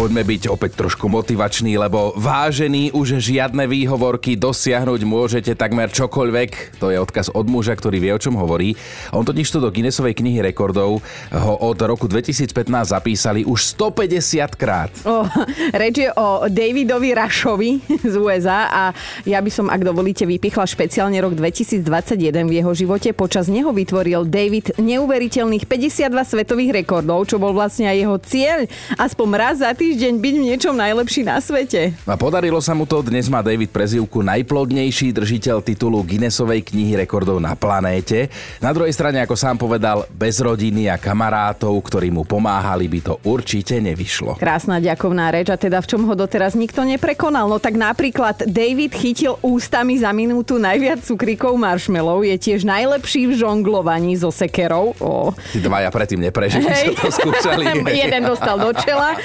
Poďme byť opäť trošku motivační, lebo vážený už žiadne výhovorky dosiahnuť môžete takmer čokoľvek. To je odkaz od muža, ktorý vie, o čom hovorí. On totiž to do Guinnessovej knihy rekordov ho od roku 2015 zapísali už 150 krát. O, reč je o Davidovi Rašovi z USA a ja by som, ak dovolíte, vypichla špeciálne rok 2021 v jeho živote. Počas neho vytvoril David neuveriteľných 52 svetových rekordov, čo bol vlastne aj jeho cieľ. Aspoň raz za týždeň byť v niečom najlepší na svete. A podarilo sa mu to, dnes má David prezivku najplodnejší držiteľ titulu Guinnessovej knihy rekordov na planéte. Na druhej strane, ako sám povedal, bez rodiny a kamarátov, ktorí mu pomáhali, by to určite nevyšlo. Krásna ďakovná reč a teda v čom ho doteraz nikto neprekonal. No tak napríklad David chytil ústami za minútu najviac cukríkov marshmallow, je tiež najlepší v žonglovaní so sekerou. O. Tí dvaja predtým neprežili, hey. to skúšali. Jeden dostal do čela.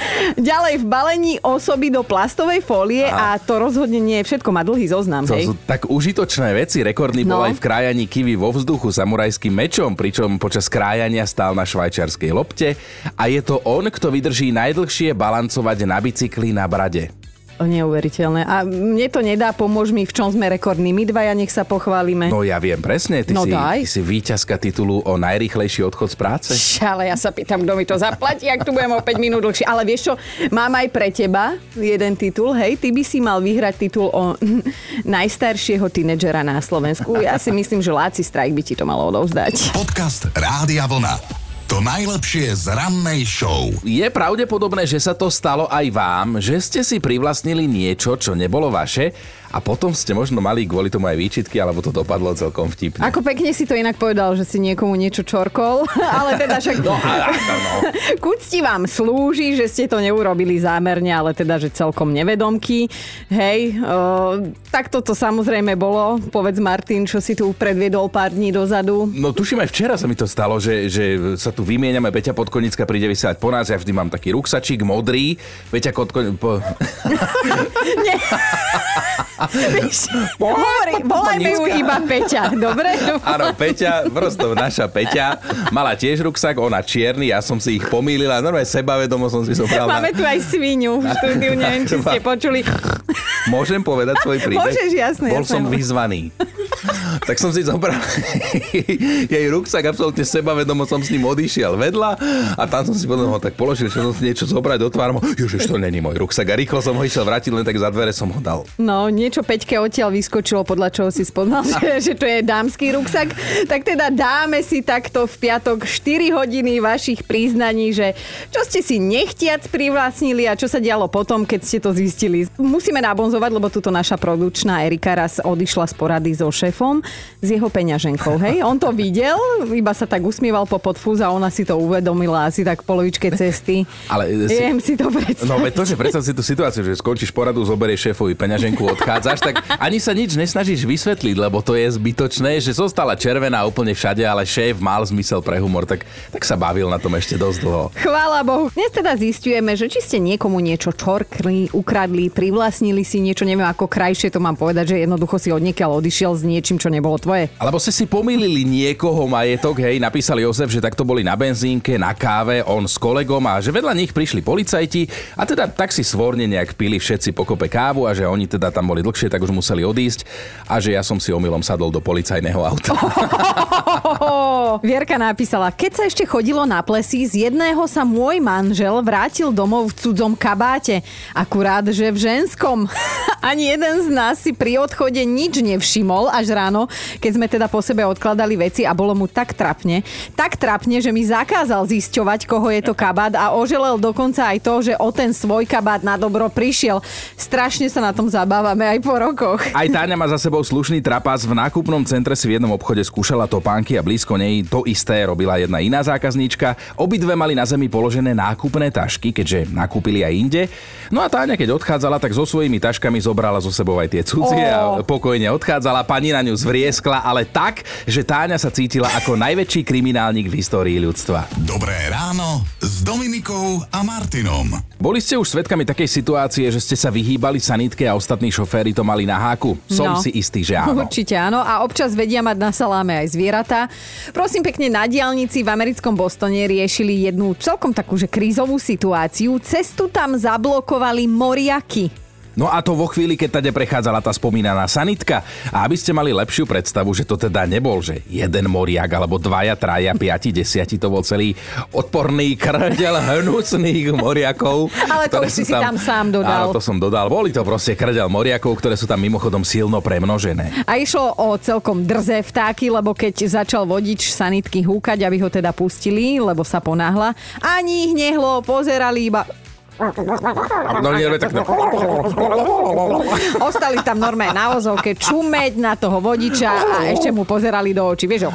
Ďalej v balení osoby do plastovej fólie a, a to rozhodne nie je všetko, má dlhý zoznam. To hej? sú tak užitočné veci. Rekordný no. bol aj v krájaní kivy vo vzduchu samurajským mečom, pričom počas krájania stál na švajčiarskej lopte a je to on, kto vydrží najdlhšie balancovať na bicykli na brade. Neuveriteľné. A mne to nedá, pomôž mi, v čom sme rekordní. My dvaja, nech sa pochválime. No ja viem presne, ty, no si, daj. ty si víťazka titulu o najrýchlejší odchod z práce. Ale ja sa pýtam, kto mi to zaplatí, ak tu budem o 5 minút dlhšie. Ale vieš čo, mám aj pre teba jeden titul. Hej, ty by si mal vyhrať titul o najstaršieho tínedžera na Slovensku. Ja si myslím, že Láci Strajk by ti to malo odovzdať. Podcast Rádia Vlna. To najlepšie z rannej show. Je pravdepodobné, že sa to stalo aj vám, že ste si privlastnili niečo, čo nebolo vaše a potom ste možno mali kvôli tomu aj výčitky, alebo to dopadlo celkom vtipne. Ako pekne si to inak povedal, že si niekomu niečo čorkol, ale teda však... no, no, no. Kucti vám slúži, že ste to neurobili zámerne, ale teda, že celkom nevedomky. Hej, o, tak toto samozrejme bolo. Povedz Martin, čo si tu predviedol pár dní dozadu. No tuším aj včera sa mi to stalo, že, že sa tu vymieňame. Peťa Podkonická príde vysielať po nás. Ja vždy mám taký ruksačík modrý. Peťa Podkonická... Po... Hovorí, volajme ju iba Peťa, dobre? Áno, Peťa, prosto naša Peťa, mala tiež ruksak, ona čierny, ja som si ich pomýlila, normálne sebavedomo som si zobral. Máme tu aj svinu v štúdiu, neviem, či ste počuli. Môžem povedať svoj príbeh? Môžeš, jasne. Bol som vyzvaný. Tak som si zobral jej ruksak, absolútne sebavedomo som s ním odišiel vedľa a tam som si potom ho tak položil, že som si niečo zobrať, otváram ho, Ježiš, to není môj ruksak a rýchlo som ho išiel vrátiť, len tak za dvere som ho dal. No, niečo Peťke odtiaľ vyskočilo, podľa čoho si spoznal, že, že to je dámsky ruksak. Tak teda dáme si takto v piatok 4 hodiny vašich príznaní, že čo ste si nechtiac privlastnili a čo sa dialo potom, keď ste to zistili. Musíme nabonzovať, lebo tuto naša produčná Erika raz odišla z porady so šéfom s jeho peňaženkou. Hej? On to videl, iba sa tak usmieval po podfúz a ona si to uvedomila asi tak v polovičke cesty. Ale Viem si, si to predstaviť. No veď to, že predstav si tú situáciu, že skončíš poradu, zoberieš šéfovi peňaženku, odchádzaš, tak ani sa nič nesnažíš vysvetliť, lebo to je zbytočné, že zostala červená úplne všade, ale šéf mal zmysel pre humor, tak, tak sa bavil na tom ešte dosť dlho. Chvála Bohu. Dnes teda zistujeme, že či ste niekomu niečo čorkli, ukradli, privlastnili si niečo, neviem ako krajšie to mám povedať, že jednoducho si odniekiaľ odišiel s niečím, čo nebolo tvoje. Alebo ste si pomýlili niekoho majetok, hej, napísal Jozef, že takto boli na benzínke, na káve, on s kolegom a že vedľa nich prišli policajti a teda tak si svorne nejak pili všetci pokope kávu a že oni teda tam boli dlhšie, tak už museli odísť a že ja som si omylom sadol do policajného auta. Vierka napísala, keď sa ešte chodilo na plesy, z jedného sa môj manžel vrátil domov v cudzom kabáte. Akurát, že v ženskom. Ani jeden z nás si pri odchode nič nevšimol až ráno, keď sme teda po sebe odkladali veci a bolo mu tak trapne. Tak trapne, že mi zakázal zisťovať, koho je to kabát a oželel dokonca aj to, že o ten svoj kabát na dobro prišiel. Strašne sa na tom zabávame aj po rokoch. Aj Táňa má za sebou slušný trapas. V nákupnom centre si v jednom obchode skúšala topánky a blízko nej to isté robila jedna iná zákazníčka. Obidve mali na zemi položené nákupné tašky, keďže nakúpili aj inde. No a Táňa, keď odchádzala, tak so svojimi taškami zobrala zo sebou aj tie cudzie a pokojne odchádzala. Pani na ňu zvrieskla, ale tak, že Táňa sa cítila ako najväčší kriminálnik v histórii ľudstva. Dobré ráno s Dominikou a Martinom. Boli ste už svedkami takej situácie, že ste sa vyhýbali sanitke a ostatní šoféry to mali na háku? Som No. si istý, že áno. Určite áno a občas vedia mať na saláme aj zvieratá. Prosím pekne, na diálnici v americkom Bostone riešili jednu celkom takú, že krízovú situáciu. Cestu tam zablokovali moriaky. No a to vo chvíli, keď tade prechádzala tá spomínaná sanitka. A aby ste mali lepšiu predstavu, že to teda nebol, že jeden moriak, alebo dvaja, traja, piati, desiati, to bol celý odporný krdel hnusných moriakov. Ale to už si si tam sám dodal. Áno, to som dodal. Boli to proste krdel moriakov, ktoré sú tam mimochodom silno premnožené. A išlo o celkom drze vtáky, lebo keď začal vodič sanitky húkať, aby ho teda pustili, lebo sa ponáhla, ani ich nehlo, pozerali iba... No nie, tak no. Ostali tam normálne na vozovke čumeť na toho vodiča a ešte mu pozerali do očí. Vieš,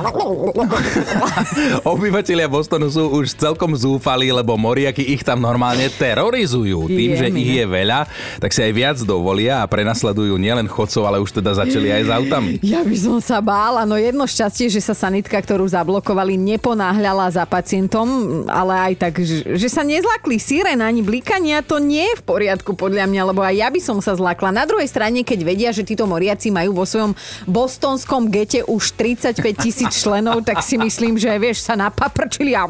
Obyvatelia Bostonu sú už celkom zúfali, lebo moriaky ich tam normálne terorizujú. Tým, že ich je veľa, tak si aj viac dovolia a prenasledujú nielen chodcov, ale už teda začali aj s autami. Ja by som sa bála, no jedno šťastie, že sa sanitka, ktorú zablokovali, neponáhľala za pacientom, ale aj tak, že, sa nezlakli sirén ani blikania, to nie je v poriadku podľa mňa, lebo aj ja by som sa zlakla. Na druhej strane, keď vedia, že títo moriaci majú vo svojom bostonskom gete už 35 tisíc členov, tak si myslím, že vieš, sa napaprčili a...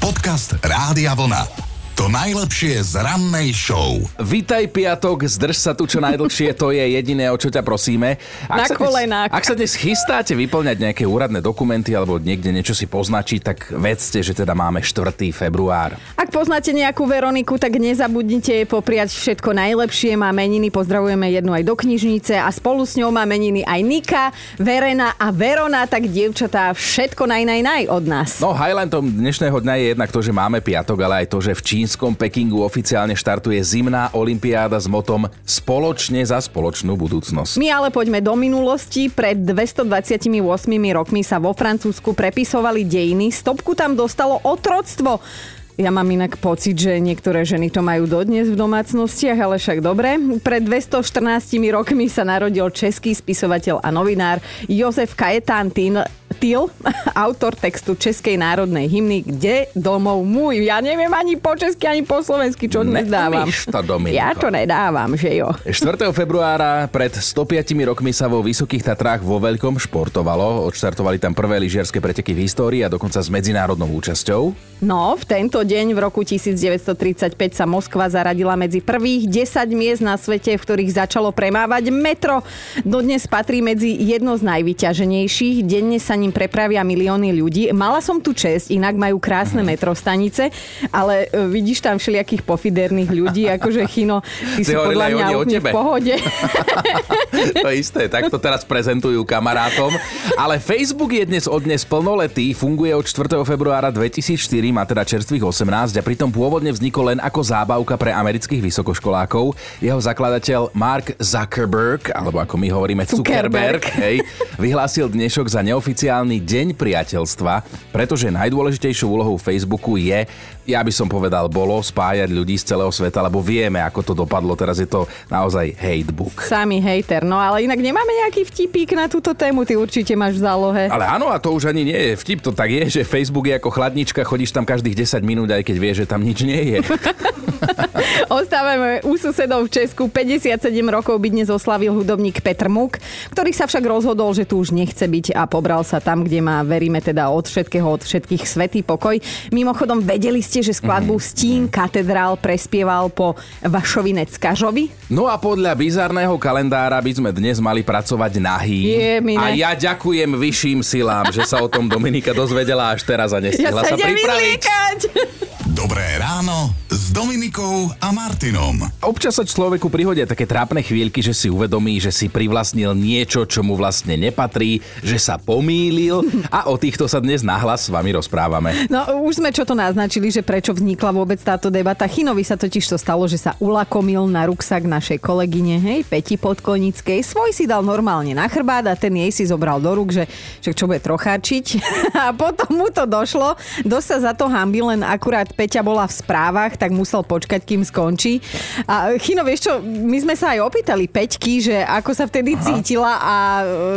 Podcast Rádia Vlna. To najlepšie z rannej show. Vítaj piatok, zdrž sa tu čo najdlhšie, to je jediné, o čo ťa prosíme. Na sa dnes, kolenách. ak sa dnes chystáte vyplňať nejaké úradné dokumenty alebo niekde niečo si poznačiť, tak vedzte, že teda máme 4. február. Ak poznáte nejakú Veroniku, tak nezabudnite jej popriať všetko najlepšie. Má meniny, pozdravujeme jednu aj do knižnice a spolu s ňou má meniny aj Nika, Verena a Verona, tak dievčatá všetko naj, naj, naj od nás. No highlightom dnešného dňa je jednak to, že máme piatok, ale aj to, že v čínskom Pekingu oficiálne štartuje zimná olimpiáda s motom Spoločne za spoločnú budúcnosť. My ale poďme do minulosti. Pred 228 rokmi sa vo Francúzsku prepisovali dejiny. Stopku tam dostalo otroctvo. Ja mám inak pocit, že niektoré ženy to majú dodnes v domácnostiach, ale však dobre. Pred 214 rokmi sa narodil český spisovateľ a novinár Jozef Kajetán Tin, Til, autor textu Českej národnej hymny Kde domov môj? Ja neviem ani po česky, ani po slovensky, čo. Neumíš to. Ja to nedávam, že jo. 4. februára pred 105 rokmi sa vo Vysokých Tatrách vo Veľkom športovalo. Odštartovali tam prvé lyžiarske preteky v histórii a dokonca s medzinárodnou účasťou. No, v tento deň v roku 1935 sa Moskva zaradila medzi prvých 10 miest na svete, v ktorých začalo premávať metro. Dodnes patrí medzi jedno z najvyťaženejších. Denne sa ním prepravia milióny ľudí. Mala som tu čest, inak majú krásne metrostanice, ale e, vidíš tam všelijakých pofiderných ľudí, akože Chino, ty Si podľa mňa v pohode. to isté, tak to teraz prezentujú kamarátom. Ale Facebook je dnes od dnes plnoletý, funguje od 4. februára 2004, má teda čerstvých 18 a pritom pôvodne vznikol len ako zábavka pre amerických vysokoškolákov. Jeho zakladateľ Mark Zuckerberg, alebo ako my hovoríme Zuckerberg, Zuckerberg. hej, vyhlásil dnešok za neoficiálny deň priateľstva, pretože najdôležitejšou úlohou Facebooku je, ja by som povedal, bolo spájať ľudí z celého sveta, lebo vieme, ako to dopadlo. Teraz je to naozaj hatebook. Samý hejter. No ale inak nemáme nejaký vtipík na túto tému, ty určite máš v zálohe. Ale áno, a to už ani nie je vtip, to tak je, že Facebook je ako chladnička, chodíš tam každých 10 minút, aj keď vieš, že tam nič nie je. Ostávame u susedov v Česku. 57 rokov by dnes oslavil hudobník Petr Muk, ktorý sa však rozhodol, že tu už nechce byť a pobral sa tam, kde má, veríme teda od všetkého, od všetkých svetý pokoj. Mimochodom, vedeli ste, že skladbu Mhm. Stín katedrál prespieval po Vašovi Neckažovi? No a podľa bizarného kalendára by sme dnes mali pracovať nahý. Je, a ja ďakujem vyšším silám, že sa o tom Dominika dozvedela až teraz a Ja nestihla sa sa, idem pripraviť. vyzliekať! Dobré ráno s Dominikou a Martinom. Občas sa človeku prihodia také trápne chvíľky, že si uvedomí, že si privlastnil niečo, čo mu vlastne nepatrí, že sa pomýlil a o týchto sa dnes nahlas s vami rozprávame. No už sme čo to naznačili, že prečo vznikla vôbec táto debata. Chinovi sa totiž to stalo, že sa ulakomil na ruksak našej kolegyne, hej, Peti Podkonickej. Svoj si dal normálne na chrbát a ten jej si zobral do rúk, že, že čo bude trocháčiť. A potom mu to došlo. Dosť sa za to hambil, len akurát Peťa bola v správach, tak mu musel počkať, kým skončí. A Chino, vieš čo, my sme sa aj opýtali Peťky, že ako sa vtedy Aha. cítila a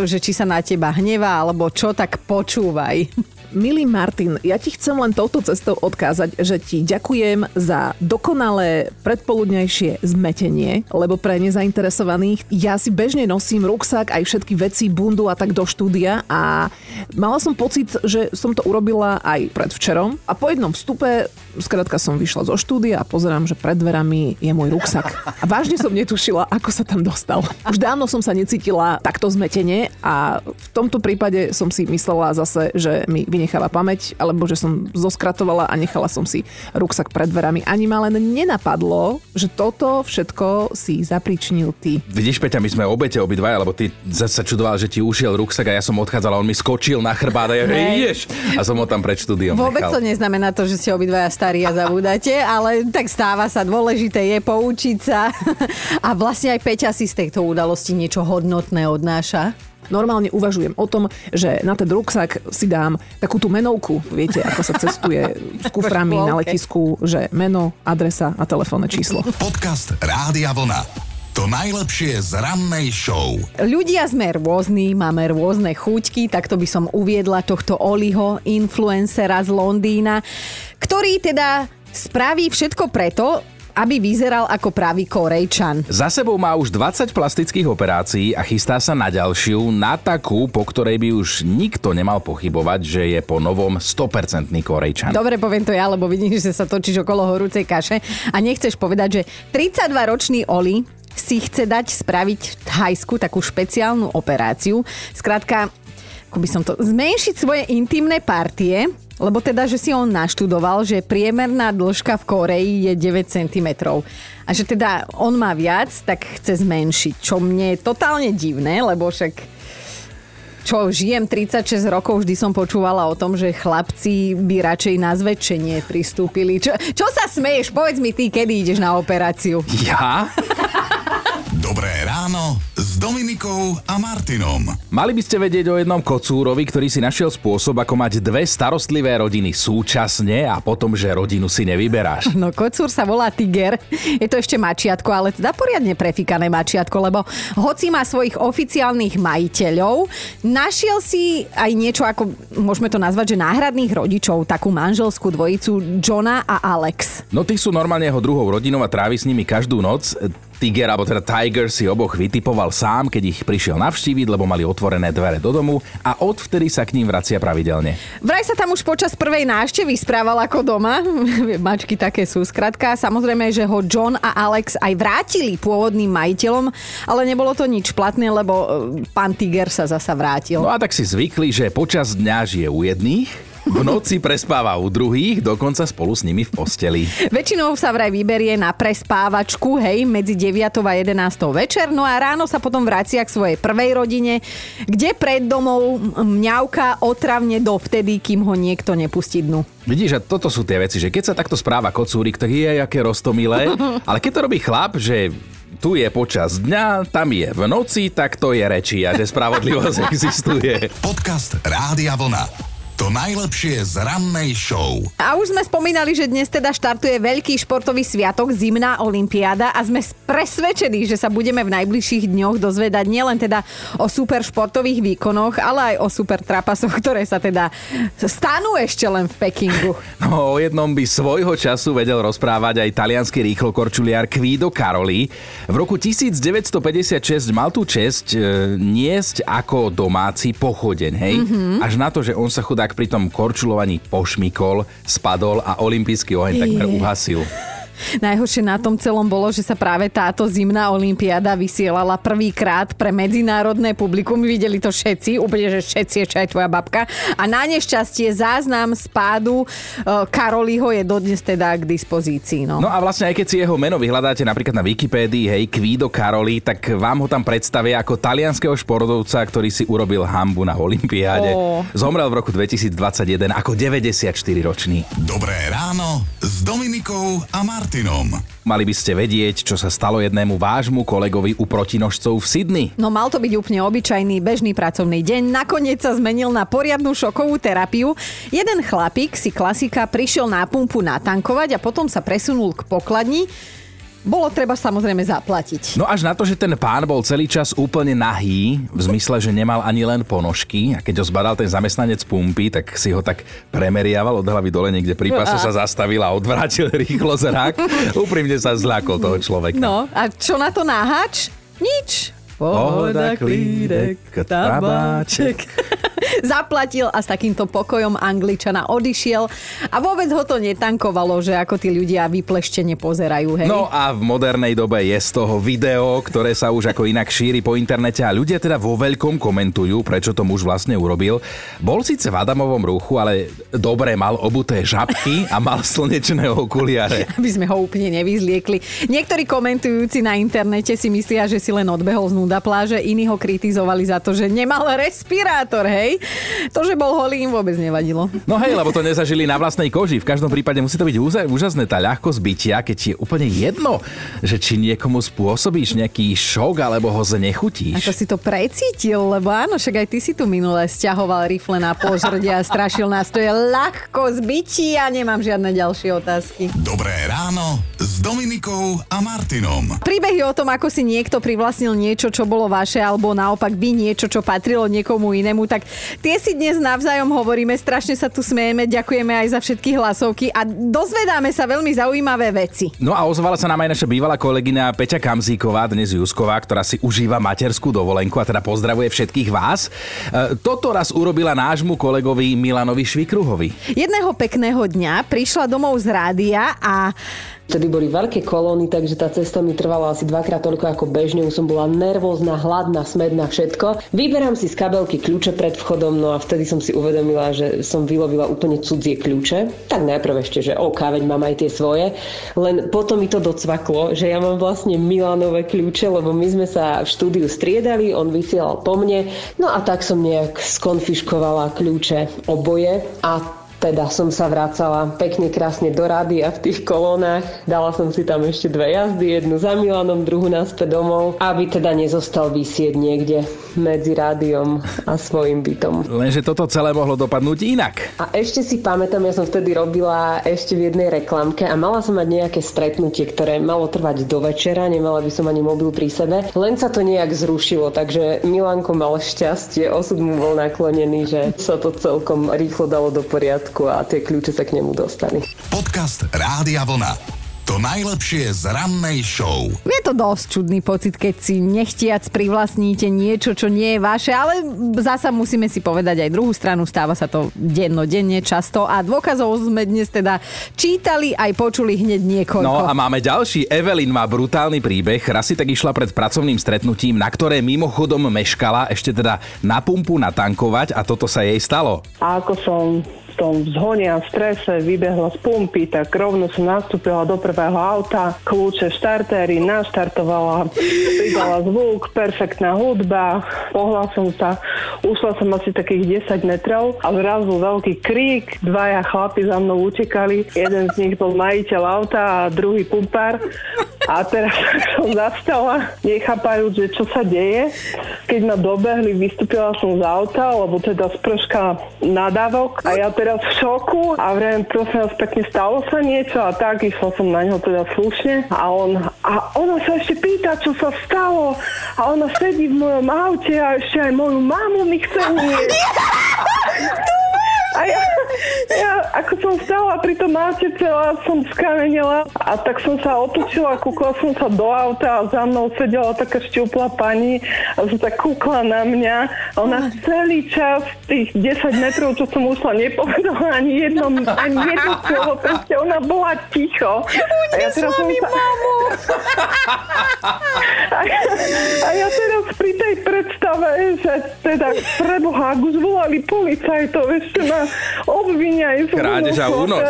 že či sa na teba hnevá, alebo čo, tak počúvaj. Milý Martin, ja ti chcem len touto cestou odkázať, že ti ďakujem za dokonalé predpoludnejšie zmetenie, lebo pre nezainteresovaných ja si bežne nosím ruksak, aj všetky veci, bundu a tak do štúdia a mala som pocit, že som to urobila aj predvčerom a po jednom vstupe skrátka som vyšla zo štúdia a pozerám, že pred dverami je môj ruksak. A vážne som netušila, ako sa tam dostal. Už dávno som sa necítila takto zmetenie a v tomto prípade som si myslela zase, že mi vynecháva pamäť, alebo že som zoskratovala a nechala som si ruksak pred dverami. Ani ma len nenapadlo, že toto všetko si zapričnil ty. Vidíš, Peťa, my sme obete obidvaja, lebo ty sa čudoval, že ti ušiel ruksak a ja som odchádzala, on mi skočil na chrbát a ja, ideš. A som ho tam pred štúdiom Vôbec nechal. to neznamená to, že ste obidvaja starí a zabúdate, ale tak stáva sa, dôležité je poučiť sa. A vlastne aj Peťa si z tejto udalosti niečo hodnotné odnáša. Normálne uvažujem o tom, že na ten ruksak si dám takú tú menovku, viete, ako sa cestuje s kuframi na letisku, že meno, adresa a telefónne číslo. Podcast Rádia Vlna. To najlepšie z rannej show. Ľudia sme rôzni, máme rôzne chuťky, takto by som uviedla tohto Oliho, influencera z Londýna, ktorý teda spraví všetko preto, aby vyzeral ako pravý Korejčan. Za sebou má už 20 plastických operácií a chystá sa na ďalšiu, na takú, po ktorej by už nikto nemal pochybovať, že je po novom 100% Korejčan. Dobre, poviem to ja, lebo vidím, že sa točíš okolo horúcej kaše a nechceš povedať, že 32-ročný Oli si chce dať spraviť v Thajsku takú špeciálnu operáciu. Skrátka, ako by som to, zmenšiť svoje intimné partie, lebo teda, že si on naštudoval, že priemerná dĺžka v Koreji je 9 cm. A že teda on má viac, tak chce zmenšiť. Čo mne je totálne divné, lebo však čo žijem 36 rokov, vždy som počúvala o tom, že chlapci by radšej na zväčšenie pristúpili. Čo, čo sa smeješ? Povedz mi ty, kedy ideš na operáciu. Ja? Dobré ráno s Dominikou a Martinom. Mali by ste vedieť o jednom kocúrovi, ktorý si našiel spôsob, ako mať dve starostlivé rodiny súčasne a potom, že rodinu si nevyberáš. No kocúr sa volá Tiger. Je to ešte mačiatko, ale teda poriadne prefikané mačiatko, lebo hoci má svojich oficiálnych majiteľov, našiel si aj niečo ako, môžeme to nazvať, že náhradných rodičov, takú manželskú dvojicu Johna a Alex. No tí sú normálne jeho druhou rodinou a trávi s nimi každú noc. Tiger, alebo teda Tiger si oboch vytipoval sám, keď ich prišiel navštíviť, lebo mali otvorené dvere do domu a odvtedy sa k ním vracia pravidelne. Vraj sa tam už počas prvej návštevy správal ako doma. Mačky také sú skratka. Samozrejme, že ho John a Alex aj vrátili pôvodným majiteľom, ale nebolo to nič platné, lebo e, pán Tiger sa zasa vrátil. No a tak si zvykli, že počas dňa žije u jedných, v noci prespáva u druhých, dokonca spolu s nimi v posteli. Väčšinou sa vraj vyberie na prespávačku, hej, medzi 9 a 11 večer, no a ráno sa potom vracia k svojej prvej rodine, kde pred domov mňauka otravne dovtedy, kým ho niekto nepustí dnu. Vidíš, a toto sú tie veci, že keď sa takto správa kocúrik, tak je aké rostomilé, ale keď to robí chlap, že tu je počas dňa, tam je v noci, tak to je reči a že spravodlivosť existuje. Podcast Rádia Vlna. To najlepšie z rannej show. A už sme spomínali, že dnes teda štartuje veľký športový sviatok, zimná olimpiáda a sme presvedčení, že sa budeme v najbližších dňoch dozvedať nielen teda o super športových výkonoch, ale aj o super trapasoch, ktoré sa teda stanú ešte len v Pekingu. No, o jednom by svojho času vedel rozprávať aj talianský rýchlokorčuliar Kvído Karoli. V roku 1956 mal tú čest e, niesť ako domáci pochodeň, hej? Mm-hmm. Až na to, že on sa chudá tak pri tom korčulovaní pošmikol, spadol a olimpijský oheň takmer uhasil. Najhoršie na tom celom bolo, že sa práve táto zimná olimpiáda vysielala prvýkrát pre medzinárodné publikum. Videli to všetci, úplne, že všetci, ešte aj tvoja babka. A na nešťastie záznam spádu e, Karoliho je dodnes teda k dispozícii. No. no a vlastne aj keď si jeho meno vyhľadáte napríklad na Wikipédii, hej, Kvído Karoli, tak vám ho tam predstavia ako talianského športovca, ktorý si urobil hambu na Olympiáde. Oh. Zomrel v roku 2021 ako 94 ročný. Dobré ráno s Dominikou a Mar- Martinom. Mali by ste vedieť, čo sa stalo jednému vášmu kolegovi u protinožcov v Sydney. No mal to byť úplne obyčajný bežný pracovný deň, nakoniec sa zmenil na poriadnu šokovú terapiu. Jeden chlapík si klasika prišiel na pumpu natankovať a potom sa presunul k pokladni. Bolo treba samozrejme zaplatiť. No až na to, že ten pán bol celý čas úplne nahý, v zmysle, že nemal ani len ponožky a keď ho zbadal ten zamestnanec pumpy, tak si ho tak premeriaval od hlavy dole niekde pri pase sa zastavil a odvrátil rýchlo zrak. Úprimne sa zľakol toho človeka. No a čo na to náhač? Nič. Pohoda, klídek, tabáček. Zaplatil a s takýmto pokojom Angličana odišiel a vôbec ho to netankovalo, že ako tí ľudia vypleštene pozerajú. Hej? No a v modernej dobe je z toho video, ktoré sa už ako inak šíri po internete a ľudia teda vo veľkom komentujú, prečo to muž vlastne urobil. Bol síce v Adamovom ruchu, ale dobre mal obuté žabky a mal slnečné okuliare. Aby sme ho úplne nevyzliekli. Niektorí komentujúci na internete si myslia, že si len odbehol z nuda pláže, iní ho kritizovali za to, že nemal respirátor, hej. To, že bol holý, im vôbec nevadilo. No hej, lebo to nezažili na vlastnej koži. V každom prípade musí to byť úžasné tá ľahkosť bytia, keď ti je úplne jedno, že či niekomu spôsobíš nejaký šok alebo ho znechutíš. Ako si to precítil, lebo áno, však aj ty si tu minule stiahoval rifle na požrde a strašil nás. To je ľahkosť bytia, nemám žiadne ďalšie otázky. Dobré ráno s Dominikou a Martinom. Príbehy o tom, ako si niekto privlastnil niečo, čo bolo vaše, alebo naopak vy niečo, čo patrilo niekomu inému, tak tie si dnes navzájom hovoríme, strašne sa tu smejeme, ďakujeme aj za všetky hlasovky a dozvedáme sa veľmi zaujímavé veci. No a ozvala sa nám aj naša bývalá kolegyňa Peťa Kamzíková, dnes Jusková, ktorá si užíva materskú dovolenku a teda pozdravuje všetkých vás. E, toto raz urobila nášmu kolegovi Milanovi Švikruhovi. Jedného pekného dňa prišla domov z rádia a Vtedy boli veľké kolóny, takže tá cesta mi trvala asi dvakrát toľko ako bežne. Už som bola nervózna, hladná, smedná, všetko. Vyberám si z kabelky kľúče pred vchodom, no a vtedy som si uvedomila, že som vylovila úplne cudzie kľúče. Tak najprv ešte, že OK, veď mám aj tie svoje. Len potom mi to docvaklo, že ja mám vlastne Milanové kľúče, lebo my sme sa v štúdiu striedali, on vysielal po mne. No a tak som nejak skonfiškovala kľúče oboje a teda som sa vracala pekne krásne do rady a v tých kolónach. Dala som si tam ešte dve jazdy, jednu za Milanom, druhú naspäť domov, aby teda nezostal vysieť niekde medzi rádiom a svojim bytom. Lenže toto celé mohlo dopadnúť inak. A ešte si pamätám, ja som vtedy robila ešte v jednej reklamke a mala som mať nejaké stretnutie, ktoré malo trvať do večera, nemala by som ani mobil pri sebe. Len sa to nejak zrušilo, takže Milanko mal šťastie, osud mu bol naklonený, že sa to celkom rýchlo dalo do poriadku a tie kľúče sa k nemu dostali. Podcast Rádia Vlna. To najlepšie z rannej show. je to dosť čudný pocit, keď si nechtiac privlastníte niečo, čo nie je vaše, ale zasa musíme si povedať aj druhú stranu, stáva sa to dennodenne často a dôkazov sme dnes teda čítali aj počuli hneď niekoľko. No a máme ďalší. Evelyn má brutálny príbeh. Raz si tak išla pred pracovným stretnutím, na ktoré mimochodom meškala ešte teda na pumpu natankovať a toto sa jej stalo. A ako som tom zhone a strese vybehla z pumpy, tak rovno som nastúpila do prvého auta, kľúče štartéry, naštartovala, pridala zvuk, perfektná hudba, pohla som sa, ušla som asi takých 10 metrov a zrazu veľký krík, dvaja chlapi za mnou utekali, jeden z nich bol majiteľ auta a druhý pumpár a teraz som zastala, nechápajúc, že čo sa deje. Keď ma dobehli, vystúpila som z auta, lebo teda sprška nadávok a ja teraz v šoku a vrem, prosím vás pekne, stalo sa niečo a tak, išla som na ňo teda slušne a on, a ona sa ešte pýta, čo sa stalo a ona sedí v mojom aute a ešte aj moju mamu mi chce. A ja, ja, ako som stala pri tom celá, som skamenela a tak som sa otočila, kúkla som sa do auta a za mnou sedela taká šťuplá pani a sa tak kúkla na mňa. A ona celý čas, tých 10 metrov, čo som ušla, nepovedala ani jedno, ani jedno slovo, proste ona bola ticho. A ja teraz som sa... A ja, a ja teraz pri tej predstave, že teda preboha, ak už volali policajtov, ešte ma obvinia. Krádež a únos.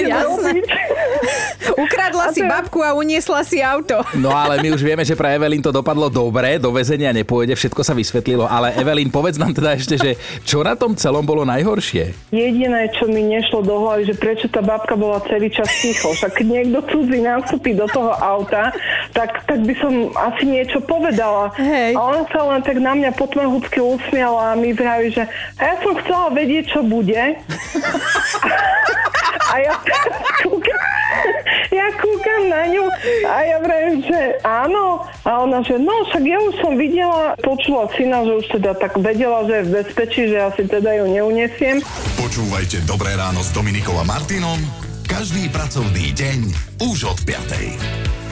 Jasné. Ukradla si babku a uniesla si auto. No ale my už vieme, že pre Evelyn to dopadlo dobre, do väzenia nepôjde, všetko sa vysvetlilo. Ale Evelyn, povedz nám teda ešte, že čo na tom celom bolo najhoršie? Jediné, čo mi nešlo do hlavy, že prečo tá babka bola celý čas ticho. Však keď niekto cudzí nastúpi do toho auta, tak, tak by som asi niečo povedala. Hej. A ona sa len tak na mňa potmahúcky usmiala a mi vraví, že a ja som chcela vedieť, čo bude. A ja kúkam, ja kúkam na ňu a ja vravím, že áno. A ona, že no, však ja už som videla, počula syna, že už teda tak vedela, že je v bezpečí, že asi teda ju neunesiem. Počúvajte Dobré ráno s Dominikom a Martinom každý pracovný deň už od 5.